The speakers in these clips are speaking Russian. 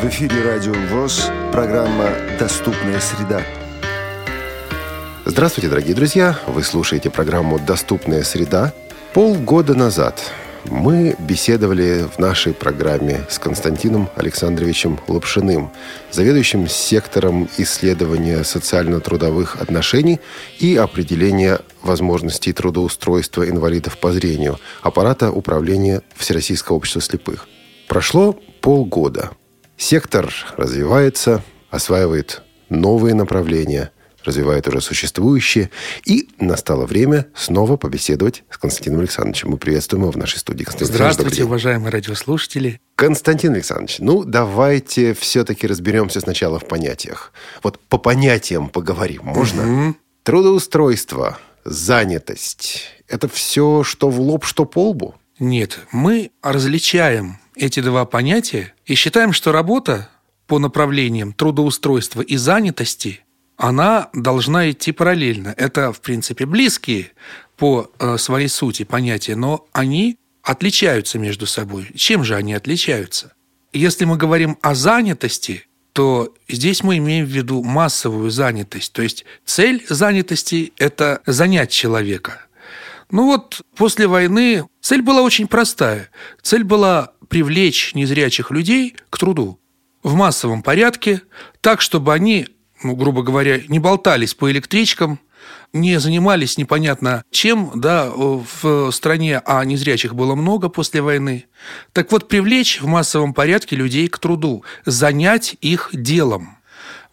В эфире Радио ВОЗ, программа «Доступная среда». Здравствуйте, дорогие друзья! Вы слушаете программу «Доступная среда». Полгода назад мы беседовали в нашей программе с Константином Александровичем Лапшиным, заведующим сектором исследования социально-трудовых отношений и определения возможностей трудоустройства инвалидов по зрению аппарата управления Всероссийского общества слепых. Прошло полгода. Сектор развивается, осваивает новые направления – развивает уже существующие. И настало время снова побеседовать с Константином Александровичем. Мы приветствуем его в нашей студии. Константин Здравствуйте, уважаемые радиослушатели. Константин Александрович, ну давайте все-таки разберемся сначала в понятиях. Вот по понятиям поговорим, можно? Угу. Трудоустройство, занятость – это все, что в лоб, что по лбу? Нет, мы различаем эти два понятия и считаем, что работа по направлениям трудоустройства и занятости она должна идти параллельно. Это, в принципе, близкие по э, своей сути понятия, но они отличаются между собой. Чем же они отличаются? Если мы говорим о занятости, то здесь мы имеем в виду массовую занятость. То есть цель занятости – это занять человека. Ну вот после войны цель была очень простая. Цель была привлечь незрячих людей к труду в массовом порядке, так, чтобы они ну, грубо говоря, не болтались по электричкам, не занимались непонятно чем, да, в стране, а незрячих было много после войны. Так вот, привлечь в массовом порядке людей к труду, занять их делом.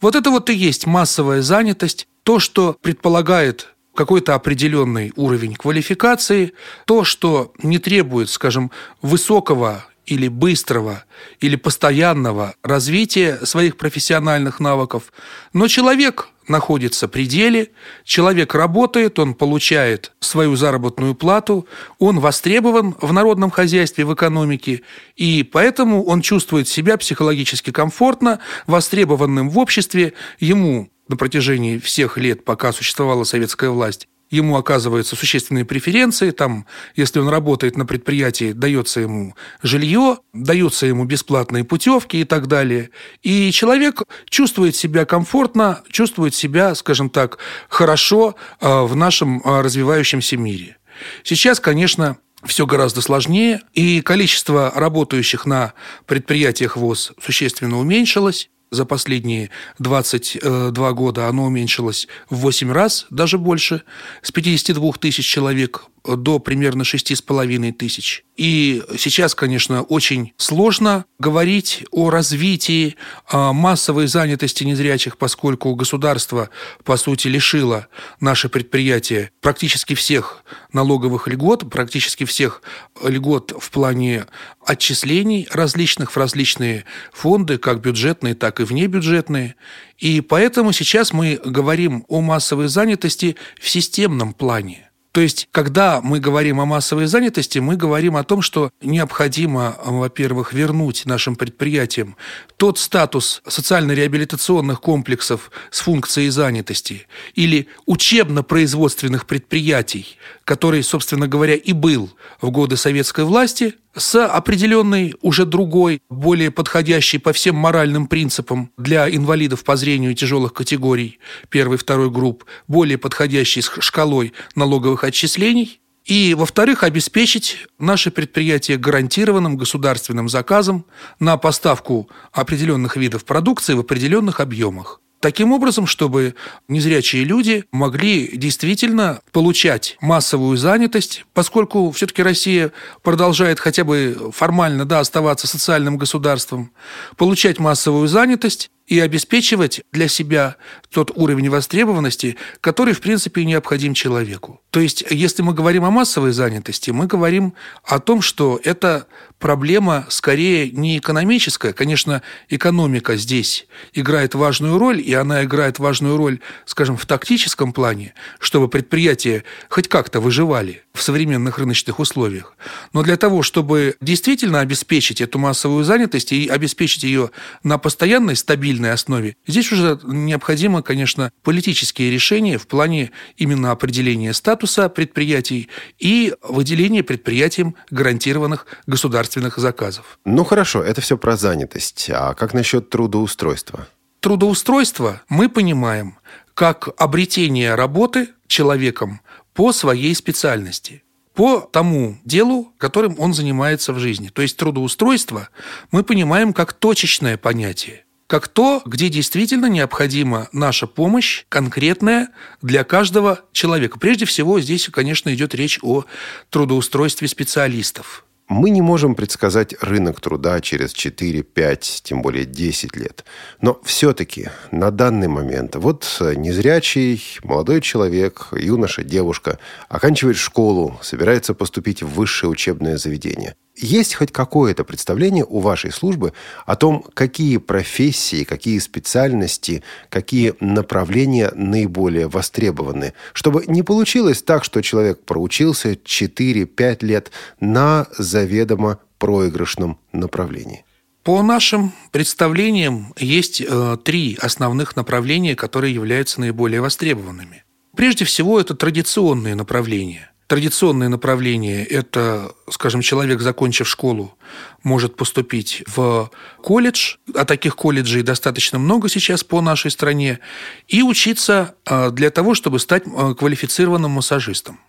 Вот это вот и есть массовая занятость, то, что предполагает какой-то определенный уровень квалификации, то, что не требует, скажем, высокого или быстрого, или постоянного развития своих профессиональных навыков, но человек находится при деле, человек работает, он получает свою заработную плату, он востребован в народном хозяйстве, в экономике, и поэтому он чувствует себя психологически комфортно, востребованным в обществе, ему на протяжении всех лет, пока существовала советская власть, ему оказываются существенные преференции, там, если он работает на предприятии, дается ему жилье, даются ему бесплатные путевки и так далее. И человек чувствует себя комфортно, чувствует себя, скажем так, хорошо а, в нашем а, развивающемся мире. Сейчас, конечно, все гораздо сложнее, и количество работающих на предприятиях ВОЗ существенно уменьшилось за последние 22 года оно уменьшилось в 8 раз, даже больше, с 52 тысяч человек до примерно 6,5 тысяч. И сейчас, конечно, очень сложно говорить о развитии а, массовой занятости незрячих, поскольку государство, по сути, лишило наши предприятия практически всех налоговых льгот, практически всех льгот в плане отчислений различных в различные фонды, как бюджетные, так и внебюджетные. И поэтому сейчас мы говорим о массовой занятости в системном плане. То есть, когда мы говорим о массовой занятости, мы говорим о том, что необходимо, во-первых, вернуть нашим предприятиям тот статус социально-реабилитационных комплексов с функцией занятости или учебно-производственных предприятий, который, собственно говоря, и был в годы советской власти – с определенной, уже другой, более подходящей по всем моральным принципам для инвалидов по зрению тяжелых категорий первой, второй групп, более подходящей шкалой налоговых отчислений. И, во-вторых, обеспечить наше предприятие гарантированным государственным заказом на поставку определенных видов продукции в определенных объемах. Таким образом, чтобы незрячие люди могли действительно получать массовую занятость, поскольку все-таки Россия продолжает хотя бы формально да, оставаться социальным государством, получать массовую занятость и обеспечивать для себя тот уровень востребованности, который, в принципе, необходим человеку. То есть, если мы говорим о массовой занятости, мы говорим о том, что это проблема скорее не экономическая. Конечно, экономика здесь играет важную роль, и она играет важную роль, скажем, в тактическом плане, чтобы предприятия хоть как-то выживали в современных рыночных условиях. Но для того, чтобы действительно обеспечить эту массовую занятость и обеспечить ее на постоянной стабильной основе, здесь уже необходимо, конечно, политические решения в плане именно определения статуса предприятий и выделения предприятиям гарантированных государственных заказов. Ну хорошо, это все про занятость. А как насчет трудоустройства? Трудоустройство мы понимаем как обретение работы человеком по своей специальности по тому делу, которым он занимается в жизни. То есть трудоустройство мы понимаем как точечное понятие, как то, где действительно необходима наша помощь конкретная для каждого человека. Прежде всего, здесь, конечно, идет речь о трудоустройстве специалистов. Мы не можем предсказать рынок труда через 4, 5, тем более 10 лет. Но все-таки на данный момент вот незрячий молодой человек, юноша, девушка оканчивает школу, собирается поступить в высшее учебное заведение – есть хоть какое-то представление у вашей службы о том, какие профессии, какие специальности, какие направления наиболее востребованы, чтобы не получилось так, что человек проучился 4-5 лет на заведомо проигрышном направлении? По нашим представлениям есть э, три основных направления, которые являются наиболее востребованными. Прежде всего, это традиционные направления – Традиционное направление – это, скажем, человек, закончив школу, может поступить в колледж, а таких колледжей достаточно много сейчас по нашей стране, и учиться а, для того, чтобы стать а, квалифицированным массажистом.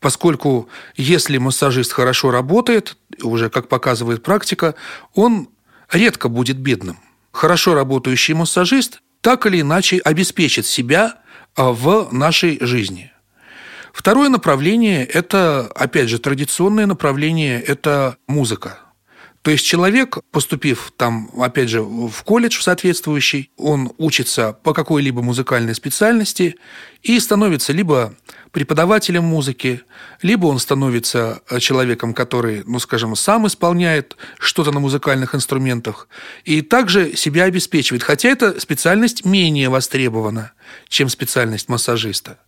Поскольку если массажист хорошо работает, уже как показывает практика, он редко будет бедным. Хорошо работающий массажист так или иначе обеспечит себя а, в нашей жизни. Второе направление – это, опять же, традиционное направление – это музыка. То есть человек, поступив там, опять же, в колледж соответствующий, он учится по какой-либо музыкальной специальности и становится либо преподавателем музыки, либо он становится человеком, который, ну, скажем, сам исполняет что-то на музыкальных инструментах, и также себя обеспечивает. Хотя эта специальность менее востребована, чем специальность массажиста.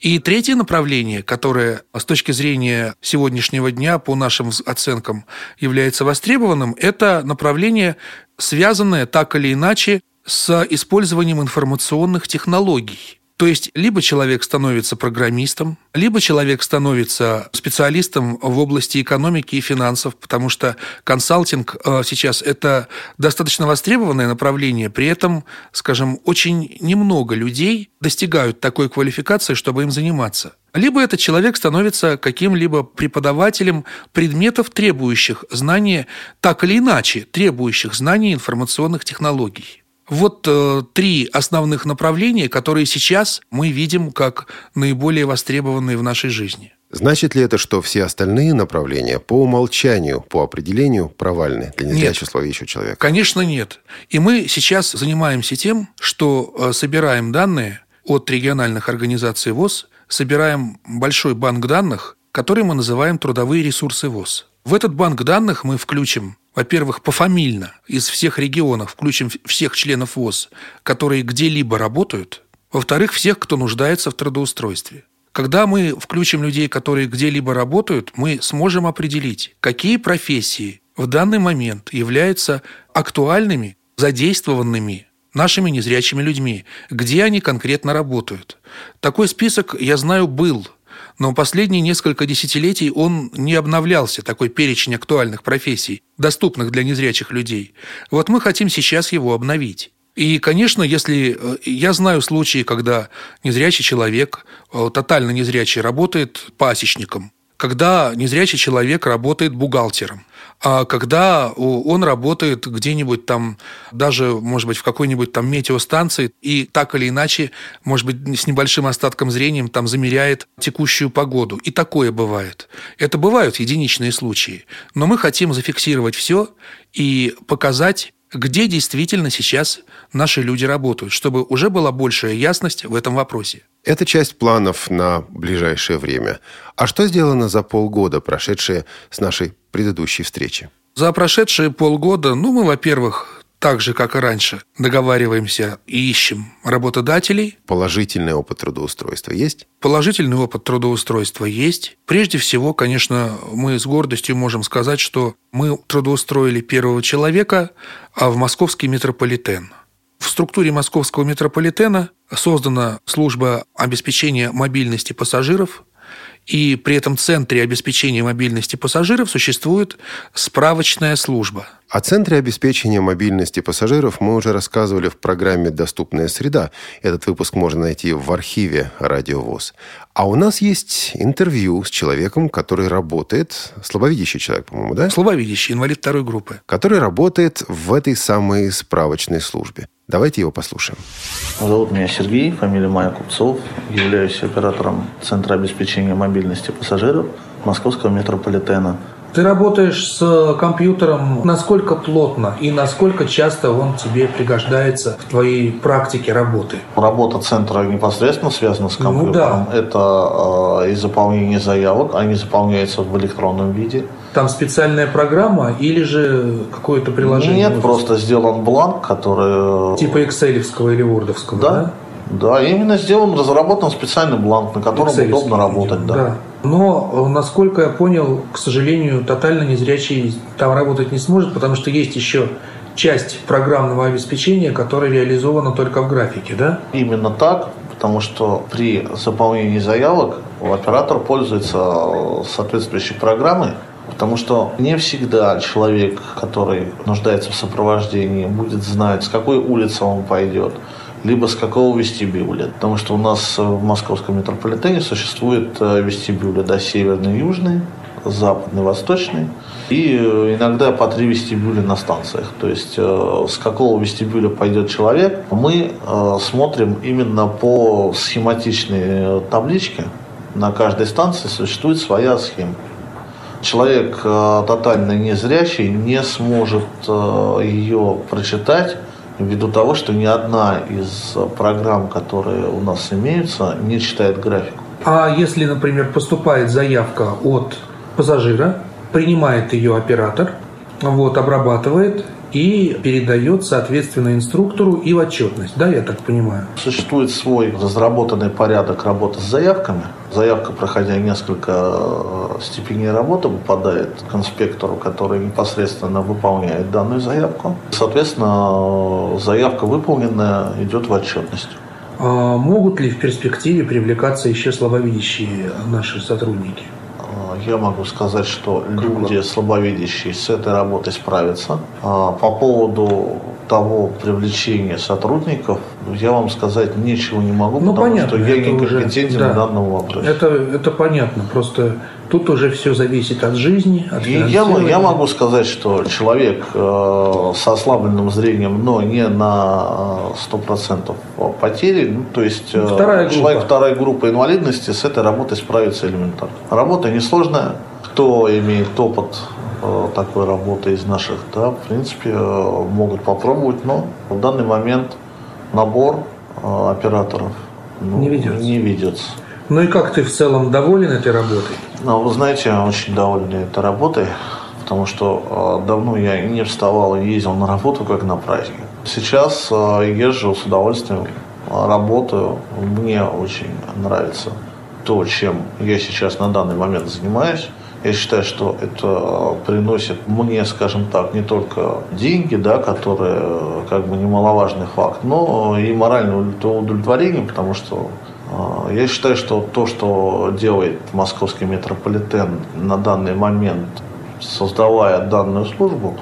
И третье направление, которое с точки зрения сегодняшнего дня по нашим оценкам является востребованным, это направление, связанное так или иначе с использованием информационных технологий. То есть либо человек становится программистом, либо человек становится специалистом в области экономики и финансов, потому что консалтинг э, сейчас это достаточно востребованное направление, при этом, скажем, очень немного людей достигают такой квалификации, чтобы им заниматься. Либо этот человек становится каким-либо преподавателем предметов, требующих знания, так или иначе, требующих знания информационных технологий. Вот э, три основных направления, которые сейчас мы видим как наиболее востребованные в нашей жизни. Значит ли это, что все остальные направления по умолчанию, по определению провальны для незрячего словеющего человека? Конечно, нет. И мы сейчас занимаемся тем, что э, собираем данные от региональных организаций ВОЗ, собираем большой банк данных, который мы называем трудовые ресурсы ВОЗ. В этот банк данных мы включим во-первых, пофамильно из всех регионов, включим всех членов ВОЗ, которые где-либо работают. Во-вторых, всех, кто нуждается в трудоустройстве. Когда мы включим людей, которые где-либо работают, мы сможем определить, какие профессии в данный момент являются актуальными, задействованными нашими незрячими людьми, где они конкретно работают. Такой список, я знаю, был – но последние несколько десятилетий он не обновлялся, такой перечень актуальных профессий, доступных для незрячих людей. Вот мы хотим сейчас его обновить. И, конечно, если э, я знаю случаи, когда незрячий человек, э, тотально незрячий, работает пасечником, когда незрячий человек работает бухгалтером, а когда он работает где-нибудь там, даже, может быть, в какой-нибудь там метеостанции, и так или иначе, может быть, с небольшим остатком зрения там замеряет текущую погоду. И такое бывает. Это бывают единичные случаи. Но мы хотим зафиксировать все и показать где действительно сейчас наши люди работают, чтобы уже была большая ясность в этом вопросе. Это часть планов на ближайшее время. А что сделано за полгода, прошедшие с нашей предыдущей встречи? За прошедшие полгода, ну, мы, во-первых, так же, как и раньше, договариваемся и ищем работодателей. Положительный опыт трудоустройства есть? Положительный опыт трудоустройства есть. Прежде всего, конечно, мы с гордостью можем сказать, что мы трудоустроили первого человека а в московский метрополитен. В структуре московского метрополитена создана служба обеспечения мобильности пассажиров и при этом центре обеспечения мобильности пассажиров существует справочная служба. О центре обеспечения мобильности пассажиров мы уже рассказывали в программе «Доступная среда». Этот выпуск можно найти в архиве «Радио ВОЗ». А у нас есть интервью с человеком, который работает, слабовидящий человек, по-моему, да? Слабовидящий, инвалид второй группы. Который работает в этой самой справочной службе. Давайте его послушаем. Зовут меня Сергей, фамилия моя Купцов. Являюсь оператором Центра обеспечения мобильности пассажиров Московского метрополитена. Ты работаешь с компьютером насколько плотно и насколько часто он тебе пригождается в твоей практике работы? Работа центра непосредственно связана с ну компьютером. Ну, да. Это э, и заполнение заявок, они заполняются в электронном виде. Там специальная программа или же какое-то приложение? Нет, просто сделан бланк, который... Э, типа экселевского или вордовского, да? Да, да именно сделан, разработан специальный бланк, на котором удобно работать. Да. да. Но, э, насколько я понял, к сожалению, тотально незрячий там работать не сможет, потому что есть еще часть программного обеспечения, которая реализована только в графике, да? Именно так, потому что при заполнении заявок оператор пользуется э, соответствующей программой, потому что не всегда человек, который нуждается в сопровождении, будет знать, с какой улицы он пойдет, либо с какого вестибюля. Потому что у нас в московском метрополитене существует э, вестибюли, да, северный, южный, западный, восточный. И э, иногда по три вестибюля на станциях. То есть э, с какого вестибюля пойдет человек, мы смотрим именно по схематичной табличке. На каждой станции существует своя схема. Человек тотально незрячий не сможет ее прочитать ввиду того, что ни одна из программ, которые у нас имеются, не читает графику. А если, например, поступает заявка от пассажира, принимает ее оператор, вот, обрабатывает и передает, соответственно, инструктору и в отчетность, да, я так понимаю? Существует свой разработанный порядок работы с заявками. Заявка, проходя несколько э, степеней работы, попадает к инспектору, который непосредственно выполняет данную заявку. Соответственно, заявка выполненная идет в отчетность. А могут ли в перспективе привлекаться еще слабовидящие наши сотрудники? я могу сказать, что люди слабовидящие с этой работой справятся. А по поводу того привлечения сотрудников, я вам сказать ничего не могу, ну, потому понятно, что я некомпетентен уже, да, в данном вопросе. Это, это понятно, просто тут уже все зависит от жизни, от И я, я могу сказать, что человек э, с ослабленным зрением, но не на 100% потери, ну, то есть э, вторая человек второй группы инвалидности с этой работой справится элементарно. Работа несложная, кто имеет опыт Э, такой работы из наших, да, в принципе, э, могут попробовать, но в данный момент набор э, операторов ну, не ведется. Не ведется. Ну и как ты в целом доволен этой работой? Ну, вы знаете, я очень доволен этой работой, потому что давно я не вставал и ездил на работу как на праздник. Сейчас езжу с удовольствием, работаю, мне очень нравится то, чем я сейчас на данный момент занимаюсь. Я считаю, что это приносит мне, скажем так, не только деньги, да, которые как бы немаловажный факт, но и моральное удовлетворение, потому что э, я считаю, что то, что делает московский метрополитен на данный момент, создавая данную службу,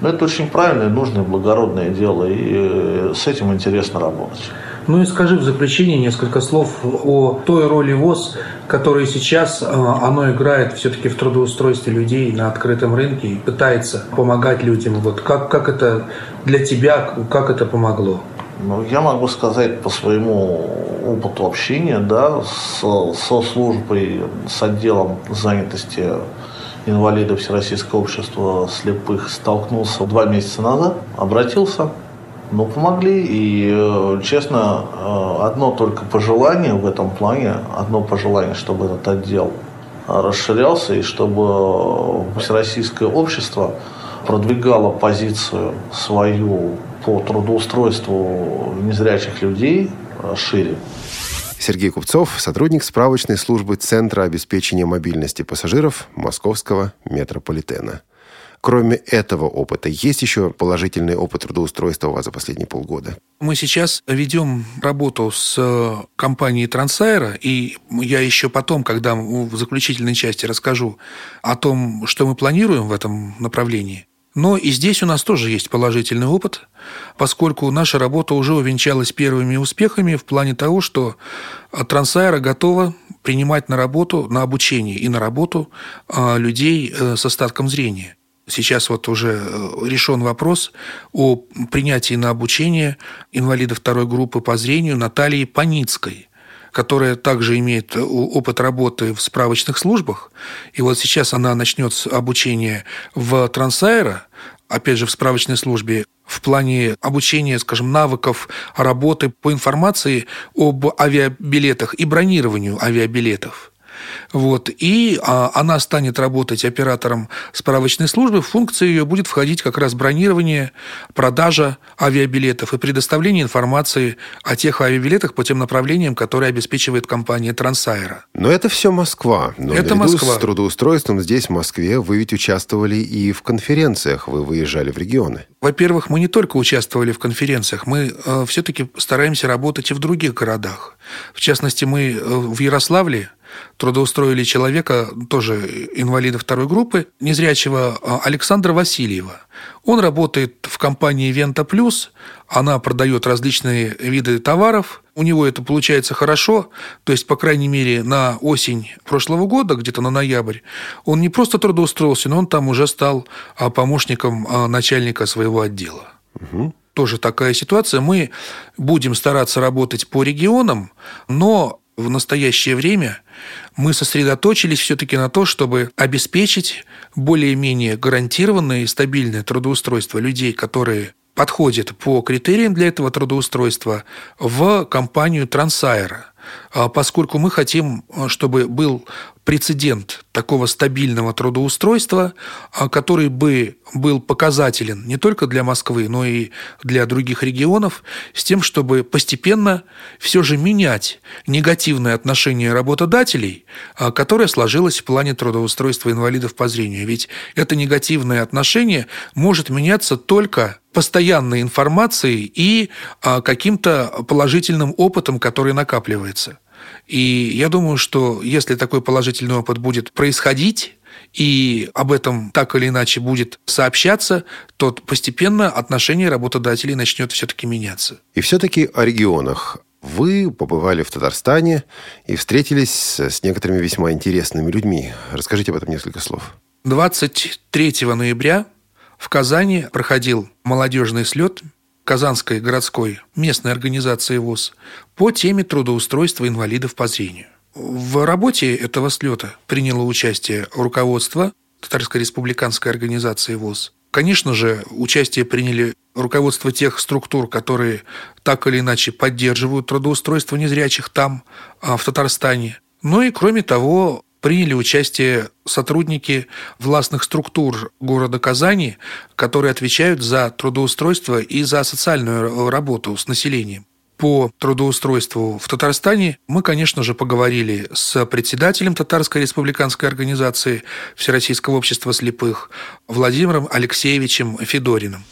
ну, это очень правильное, нужное, благородное дело, и э, с этим интересно работать. Ну и скажи в заключение несколько слов о той роли ВОЗ, которая сейчас э, оно играет все-таки в трудоустройстве людей на открытом рынке и пытается помогать людям. Вот как, как это для тебя, как это помогло? Ну, я могу сказать по своему опыту общения, да, с, со службой, с отделом занятости инвалидов Всероссийского общества слепых столкнулся два месяца назад, обратился, ну, помогли. И, э, честно, э, одно только пожелание в этом плане, одно пожелание, чтобы этот отдел расширялся и чтобы всероссийское общество продвигала позицию свою по трудоустройству незрячих людей э, шире. Сергей Купцов, сотрудник справочной службы Центра обеспечения мобильности пассажиров Московского метрополитена. Кроме этого опыта, есть еще положительный опыт трудоустройства у вас за последние полгода? Мы сейчас ведем работу с э, компанией Трансайра, и я еще потом, когда в заключительной части расскажу о том, что мы планируем в этом направлении, но и здесь у нас тоже есть положительный опыт, поскольку наша работа уже увенчалась первыми успехами в плане того, что Трансайра готова принимать на работу, на обучение и на работу э, людей э, с остатком зрения. Сейчас вот уже э, решен вопрос о принятии на обучение инвалида второй группы по зрению Натальи Паницкой которая также имеет э, опыт работы в справочных службах. И вот сейчас она начнет обучение в Трансайра, опять же, в справочной службе, в плане обучения, скажем, навыков работы по информации об авиабилетах и бронированию авиабилетов. Вот. И а, она станет работать оператором справочной службы. В функции ее будет входить как раз бронирование, продажа авиабилетов и предоставление информации о тех авиабилетах по тем направлениям, которые обеспечивает компания Трансайра. Но это все Москва. Но это Москва. с трудоустройством здесь, в Москве, вы ведь участвовали и в конференциях, вы выезжали в регионы. Во-первых, мы не только участвовали в конференциях, мы э, все-таки стараемся работать и в других городах. В частности, мы э, в Ярославле трудоустроили человека, тоже инвалида второй группы, незрячего а, Александра Васильева. Он работает в компании «Вента Плюс», она продает различные виды товаров, у него это получается хорошо, то есть, по крайней мере, на осень прошлого года, где-то на ноябрь, он не просто трудоустроился, но он там уже стал а, помощником а, начальника своего отдела. Угу тоже такая ситуация. Мы будем стараться работать по регионам, но в настоящее время мы сосредоточились все-таки на то, чтобы обеспечить более-менее гарантированное и стабильное трудоустройство людей, которые подходят по критериям для этого трудоустройства в компанию Трансайра, поскольку мы хотим, чтобы был прецедент такого стабильного трудоустройства, а, который бы был показателен не только для Москвы, но и для других регионов, с тем, чтобы постепенно все же менять негативное отношение работодателей, а, которое сложилось в плане трудоустройства инвалидов по зрению. Ведь это негативное отношение может меняться только постоянной информацией и а, каким-то положительным опытом, который накапливается. И я думаю, что если такой положительный опыт будет происходить, и об этом так или иначе будет сообщаться, то постепенно отношение работодателей начнет все-таки меняться. И все-таки о регионах. Вы побывали в Татарстане и встретились с некоторыми весьма интересными людьми. Расскажите об этом несколько слов. 23 ноября в Казани проходил молодежный слет Казанской городской местной организации ВОЗ по теме трудоустройства инвалидов по зрению. В работе этого слета приняло участие руководство Татарской республиканской организации ВОЗ. Конечно же, участие приняли руководство тех структур, которые так или иначе поддерживают трудоустройство незрячих там, а, в Татарстане. Ну и, кроме того, приняли участие сотрудники властных структур города Казани, которые отвечают за трудоустройство и за социальную работу с населением. По трудоустройству в Татарстане мы, конечно же, поговорили с председателем Татарской республиканской организации Всероссийского общества слепых Владимиром Алексеевичем Федориным.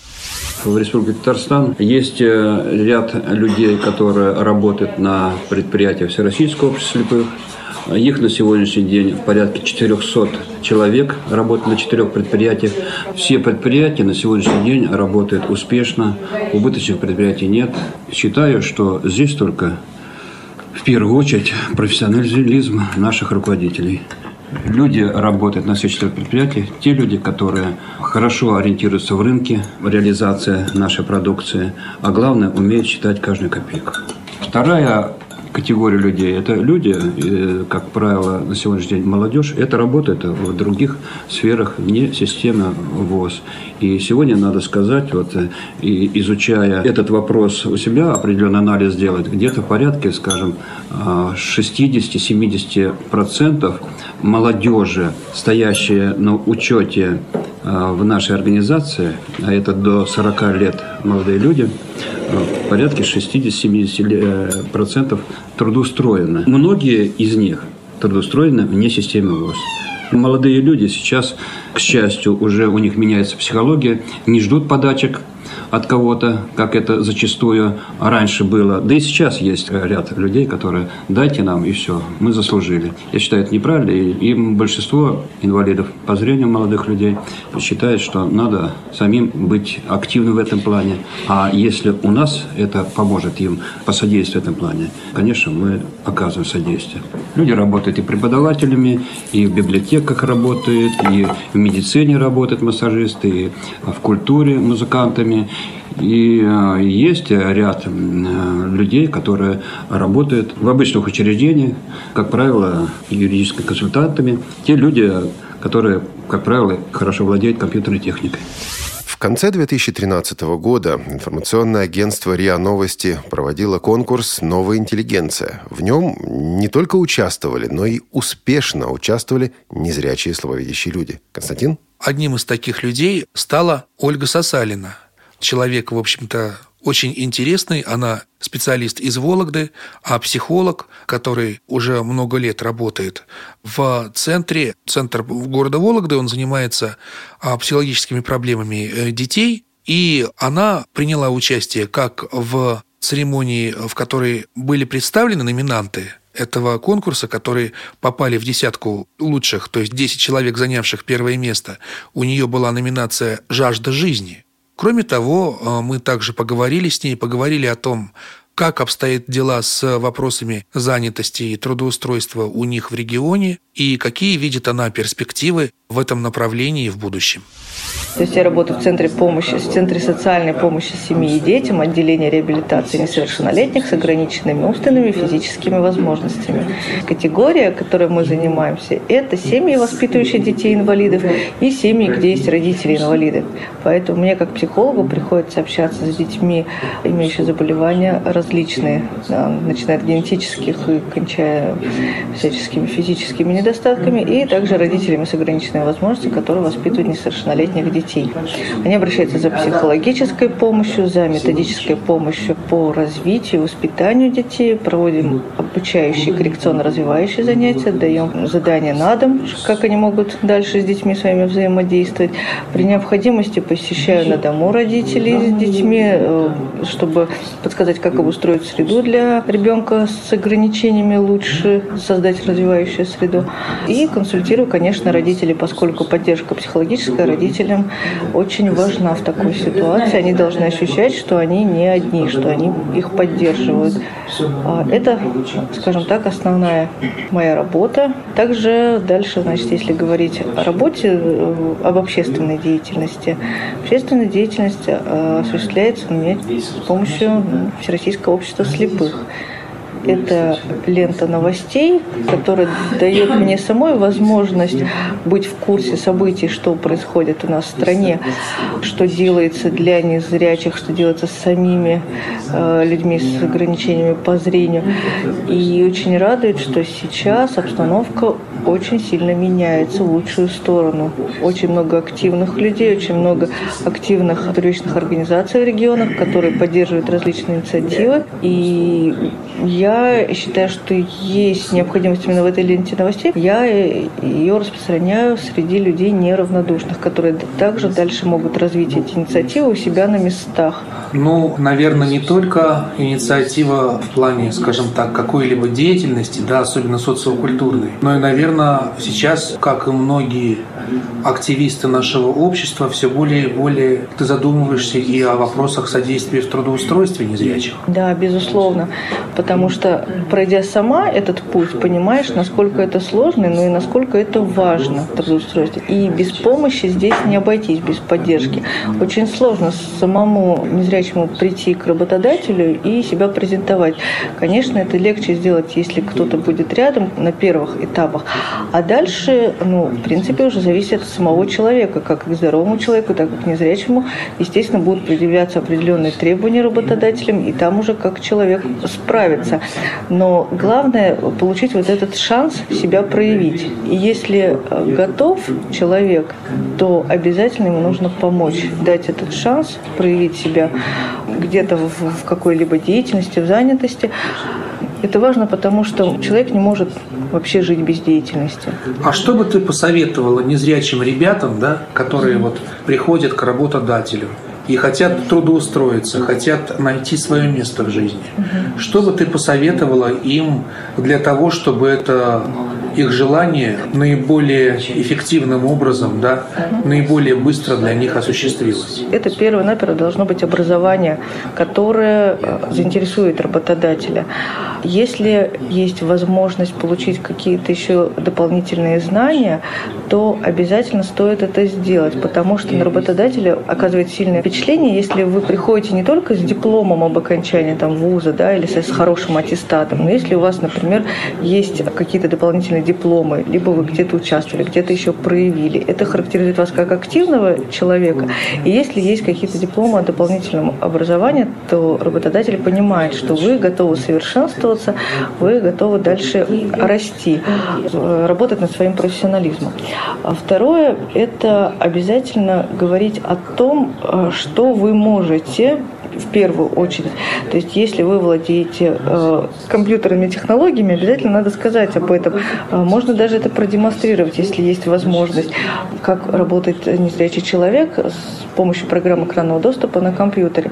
В Республике Татарстан есть э, ряд людей, которые работают на предприятиях Всероссийского общества слепых, их на сегодняшний день порядка 400 человек работают на четырех предприятиях. Все предприятия на сегодняшний день работают успешно, убыточных предприятий нет. Считаю, что здесь только в первую очередь профессионализм наших руководителей. Люди работают на всех четырех предприятиях, те люди, которые хорошо ориентируются в рынке, реализация нашей продукции, а главное, умеют считать каждую копейку. Вторая категорию людей. Это люди, как правило, на сегодняшний день молодежь. Это работает в других сферах, не системы ВОЗ. И сегодня надо сказать, вот, и изучая этот вопрос у себя, определенный анализ делать, где-то в порядке, скажем, 60-70% молодежи, стоящие на учете в нашей организации, а это до 40 лет молодые люди, порядке 60-70% трудоустроены. Многие из них трудоустроены вне системы ВОЗ. Молодые люди сейчас, к счастью, уже у них меняется психология, не ждут подачек от кого-то, как это зачастую раньше было. Да и сейчас есть ряд людей, которые дайте нам и все, мы заслужили. Я считаю, это неправильно. И, и большинство инвалидов по зрению молодых людей считает, что надо самим быть активным в этом плане. А если у нас это поможет им посодействовать в этом плане, конечно, мы оказываем содействие. Люди работают и преподавателями, и в библиотеках работают, и в медицине работают массажисты, и в культуре музыкантами. И э, есть ряд э, людей, которые работают в обычных учреждениях, как правило, юридическими консультантами. Те люди, которые, как правило, хорошо владеют компьютерной техникой. В конце 2013 года информационное агентство РИА Новости проводило конкурс «Новая интеллигенция». В нем не только участвовали, но и успешно участвовали незрячие слабовидящие люди. Константин? Одним из таких людей стала Ольга Сосалина – человек, в общем-то, очень интересный. Она специалист из Вологды, а психолог, который уже много лет работает в центре, центр города Вологды, он занимается а, психологическими проблемами э, детей, и она приняла участие как в церемонии, в которой были представлены номинанты этого конкурса, которые попали в десятку лучших, то есть 10 человек, занявших первое место, у нее была номинация «Жажда жизни», Кроме того, э, мы также поговорили с ней, поговорили о том, как обстоят дела с вопросами занятости и трудоустройства у них в регионе и какие видит она перспективы в этом направлении в будущем. То есть я работаю в Центре помощи, в Центре социальной помощи семье и детям, отделение реабилитации несовершеннолетних с ограниченными умственными и физическими возможностями. Категория, которой мы занимаемся, это семьи, воспитывающие детей-инвалидов, и семьи, где есть родители-инвалиды. Поэтому мне, как психологу, приходится общаться с детьми, имеющими заболевания различные, начиная от генетических и кончая всяческими физическими недостатками, и также родителями с ограниченными возможностями, которые воспитывают несовершеннолетних детей. Они обращаются за психологической помощью, за методической помощью по развитию, воспитанию детей, проводим обучающие, коррекционно-развивающие занятия, даем задания на дом, как они могут дальше с детьми своими взаимодействовать. При необходимости посещаю на дому родителей с детьми, э, чтобы подсказать, как обустроить среду для ребенка с ограничениями лучше, создать развивающую среду. И консультирую, конечно, родителей, поскольку поддержка психологическая родителям очень важна в такой ситуации. Они должны ощущать, что они не одни, что они их поддерживают. А это, скажем так, основная моя работа. Также дальше, значит, если говорить о работе, э, об общественной деятельности. Общественная деятельность э, осуществляется у меня с помощью Всероссийского общества слепых это лента новостей, которая дает мне самой возможность быть в курсе событий, что происходит у нас в стране, что делается для незрячих, что делается с самими э, людьми с ограничениями по зрению. И очень радует, что сейчас обстановка очень сильно меняется в лучшую сторону. Очень много активных людей, очень много активных первичных организаций в регионах, которые поддерживают различные инициативы. И я я считаю, что есть необходимость именно в этой ленте новостей. Я ее распространяю среди людей неравнодушных, которые также дальше могут развить эти инициативы у себя на местах. Ну, наверное, не только инициатива в плане, скажем так, какой-либо деятельности, да, особенно социокультурной, но и, наверное, сейчас, как и многие активисты нашего общества, все более и более ты задумываешься и о вопросах содействия в трудоустройстве незрячих. Да, безусловно, потому что, пройдя сама этот путь, понимаешь, насколько это сложно, но и насколько это важно, трудоустройство. И без помощи здесь не обойтись, без поддержки. Очень сложно самому незрячему прийти к работодателю и себя презентовать. Конечно, это легче сделать, если кто-то будет рядом на первых этапах. А дальше, ну, в принципе, уже зависит от самого человека, как к здоровому человеку, так и к незрячему. Естественно, будут предъявляться определенные требования работодателям, и там уже как человек справится. Но главное получить вот этот шанс себя проявить. И если э, готов человек, то обязательно ему нужно помочь, дать этот шанс проявить себя где-то в, какой-либо деятельности, в занятости. Это важно, потому что человек не может вообще жить без деятельности. А что бы ты посоветовала незрячим ребятам, да, которые вот приходят к работодателю? И хотят трудоустроиться, хотят найти свое место в жизни. Что бы ты посоветовала им для того, чтобы это их желание наиболее эффективным образом, да, наиболее быстро для них осуществилось? Это первое-наперво должно быть образование, которое э, заинтересует работодателя. Если есть возможность получить какие-то еще дополнительные знания, то обязательно стоит это сделать, потому что на работодателя оказывает сильное впечатление, если вы приходите не только с дипломом об окончании там, вуза да, или с хорошим аттестатом, но если у вас, например, есть какие-то дополнительные дипломы, либо вы где-то участвовали, где-то еще проявили, это характеризует вас как активного человека. И если есть какие-то дипломы о дополнительном образовании, то работодатель понимает, что вы готовы совершенствоваться, вы готовы дальше расти, работать над своим профессионализмом. А второе – это обязательно говорить о том, э, что вы можете в первую очередь. То есть, если вы владеете э, компьютерными технологиями, обязательно надо сказать об этом. Э, можно даже это продемонстрировать, если есть возможность, как работает незрячий человек с помощью программы экранного доступа на компьютере.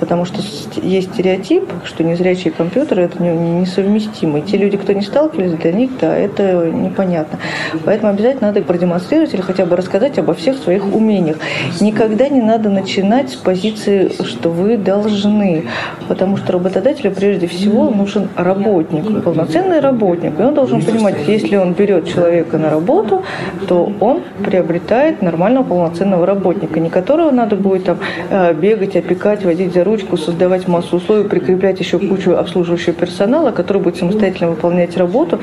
Потому что есть стереотип, что незрячие компьютеры это несовместимы. Те люди, кто не сталкивались, для них, да, это непонятно. Поэтому обязательно надо продемонстрировать или хотя бы рассказать обо всех своих умениях. Никогда не надо начинать с позиции, что вы должны, потому что работодателю прежде всего нужен работник, полноценный работник. И он должен понимать, если он берет человека на работу, то он приобретает нормального полноценного работника, не которого надо будет там э, бегать, опекать, водить за ручку, создавать массу условий, прикреплять еще кучу обслуживающего персонала, который будет самостоятельно выполнять работу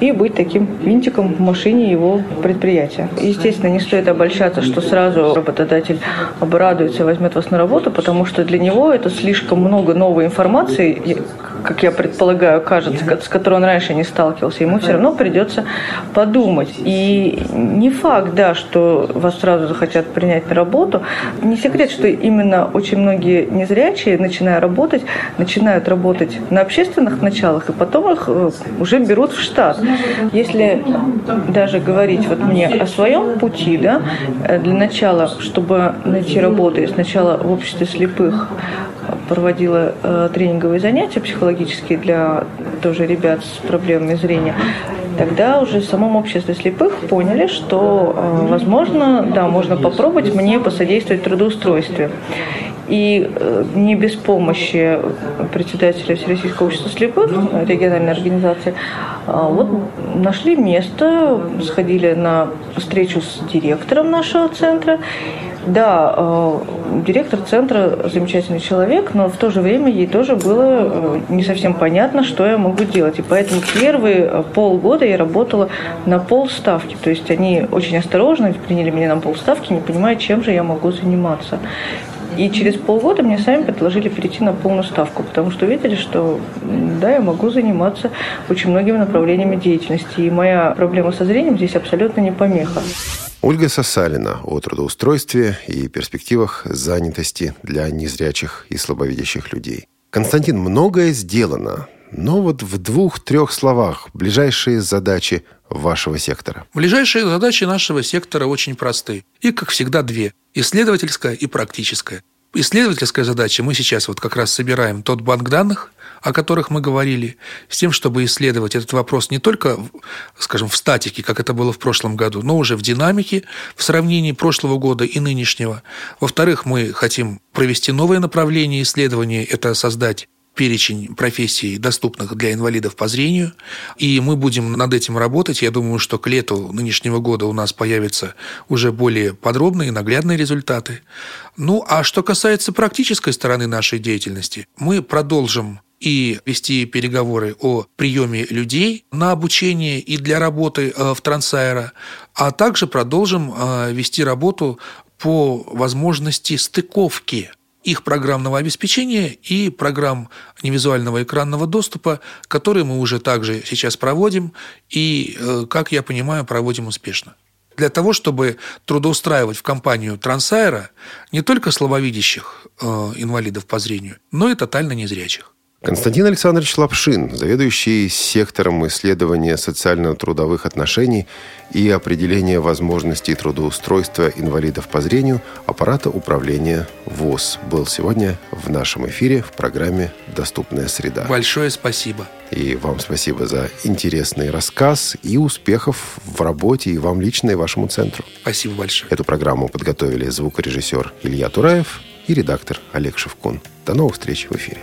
и быть таким винтиком в машине его предприятия. Естественно, не стоит обольщаться, что сразу работодатель обрадуется и возьмет вас на работу, потому что для него это слишком много новой информации, как я предполагаю, кажется, с которой он раньше не сталкивался. Ему все равно придется подумать. И не факт, да, что вас сразу захотят принять на работу. Не секрет, что именно очень многие незрячие, начиная работать, начинают работать на общественных началах, и потом их э, уже берут в штат. Если даже говорить вот мне о своем пути, да, э, для начала, чтобы найти работу, я сначала в обществе слепых проводила э, тренинговые занятия психологические для тоже ребят с проблемами зрения, тогда уже в самом обществе слепых поняли, что, э, возможно, да, можно попробовать мне посодействовать трудоустройстве. И э, не без помощи председателя Всероссийского общества слепых, региональной организации, а вот нашли место, сходили на встречу с директором нашего центра, да, э, директор центра замечательный человек, но в то же время ей тоже было э, не совсем понятно, что я могу делать. И поэтому первые э, полгода я работала на полставки. То есть они очень осторожно приняли меня на полставки, не понимая, чем же я могу заниматься. И через полгода мне сами предложили перейти на полную ставку, потому что увидели, что да, я могу заниматься очень многими направлениями деятельности. И моя проблема со зрением здесь абсолютно не помеха. Ольга Сосалина о трудоустройстве и перспективах занятости для незрячих и слабовидящих людей. Константин, многое сделано, но вот в двух-трех словах ближайшие задачи вашего сектора. Ближайшие задачи нашего сектора очень просты. И, как всегда, две. Исследовательская и практическая. Исследовательская задача мы сейчас вот как раз собираем тот банк данных, о которых мы говорили, с тем, чтобы исследовать этот вопрос не только, скажем, в статике, как это было в прошлом году, но уже в динамике в сравнении прошлого года и нынешнего. Во-вторых, мы хотим провести новое направление исследования – это создать перечень профессий, доступных для инвалидов по зрению, и мы будем над этим работать. Я думаю, что к лету нынешнего года у нас появятся уже более подробные, наглядные результаты. Ну, а что касается практической стороны нашей деятельности, мы продолжим и вести переговоры о приеме людей на обучение и для работы э, в Трансайра, а также продолжим э, вести работу по возможности стыковки их программного обеспечения и программ невизуального экранного доступа, которые мы уже также сейчас проводим и, э, как я понимаю, проводим успешно. Для того, чтобы трудоустраивать в компанию Трансайра не только слабовидящих э, инвалидов по зрению, но и тотально незрячих. Константин Александрович Лапшин, заведующий сектором исследования социально-трудовых отношений и определения возможностей трудоустройства инвалидов по зрению аппарата управления ВОЗ, был сегодня в нашем эфире в программе «Доступная среда». Большое спасибо. И вам спасибо за интересный рассказ и успехов в работе и вам лично, и вашему центру. Спасибо большое. Эту программу подготовили звукорежиссер Илья Тураев и редактор Олег Шевкун. До новых встреч в эфире.